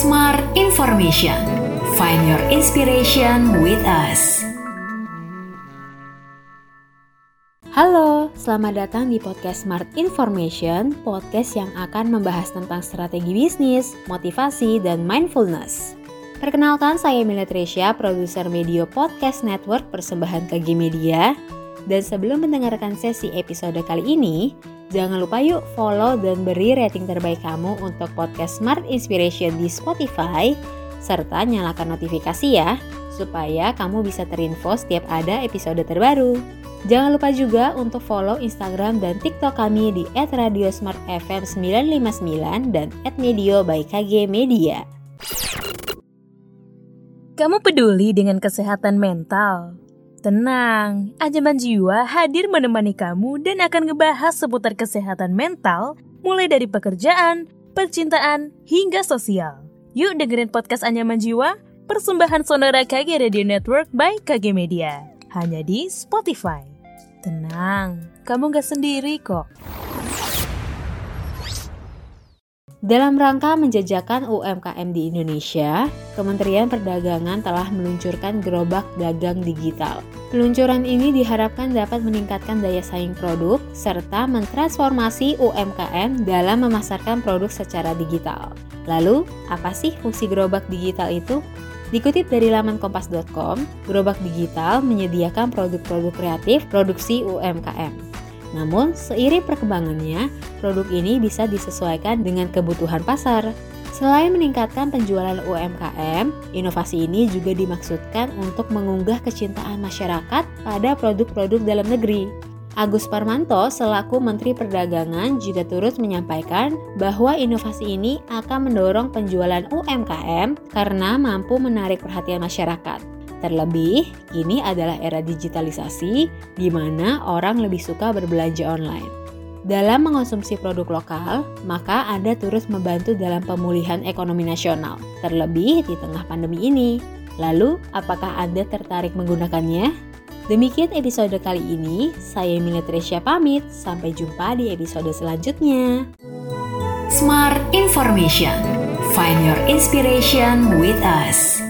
Smart Information. Find your inspiration with us. Halo, selamat datang di podcast Smart Information, podcast yang akan membahas tentang strategi bisnis, motivasi, dan mindfulness. Perkenalkan, saya Emilia Tresya, produser Media Podcast Network persembahan KG Media. Dan sebelum mendengarkan sesi episode kali ini, jangan lupa yuk follow dan beri rating terbaik kamu untuk podcast Smart Inspiration di Spotify, serta nyalakan notifikasi ya, supaya kamu bisa terinfo setiap ada episode terbaru. Jangan lupa juga untuk follow Instagram dan TikTok kami di @radiosmartfm959 dan @medio by KG Media. Kamu peduli dengan kesehatan mental? Tenang, Anjaman Jiwa hadir menemani kamu dan akan ngebahas seputar kesehatan mental mulai dari pekerjaan, percintaan, hingga sosial. Yuk dengerin podcast Anjaman Jiwa, persembahan Sonora KG Radio Network by KG Media. Hanya di Spotify. Tenang, kamu gak sendiri kok. Dalam rangka menjajakan UMKM di Indonesia, Kementerian Perdagangan telah meluncurkan gerobak dagang digital. Peluncuran ini diharapkan dapat meningkatkan daya saing produk serta mentransformasi UMKM dalam memasarkan produk secara digital. Lalu, apa sih fungsi gerobak digital itu? Dikutip dari laman kompas.com, gerobak digital menyediakan produk-produk kreatif produksi UMKM. Namun, seiring perkembangannya, produk ini bisa disesuaikan dengan kebutuhan pasar. Selain meningkatkan penjualan UMKM, inovasi ini juga dimaksudkan untuk mengunggah kecintaan masyarakat pada produk-produk dalam negeri. Agus Parmanto selaku Menteri Perdagangan juga turut menyampaikan bahwa inovasi ini akan mendorong penjualan UMKM karena mampu menarik perhatian masyarakat. Terlebih, ini adalah era digitalisasi di mana orang lebih suka berbelanja online. Dalam mengonsumsi produk lokal, maka Anda turut membantu dalam pemulihan ekonomi nasional, terlebih di tengah pandemi ini. Lalu, apakah Anda tertarik menggunakannya? Demikian episode kali ini, saya Emilia Tresya pamit. Sampai jumpa di episode selanjutnya. Smart Information. Find your inspiration with us.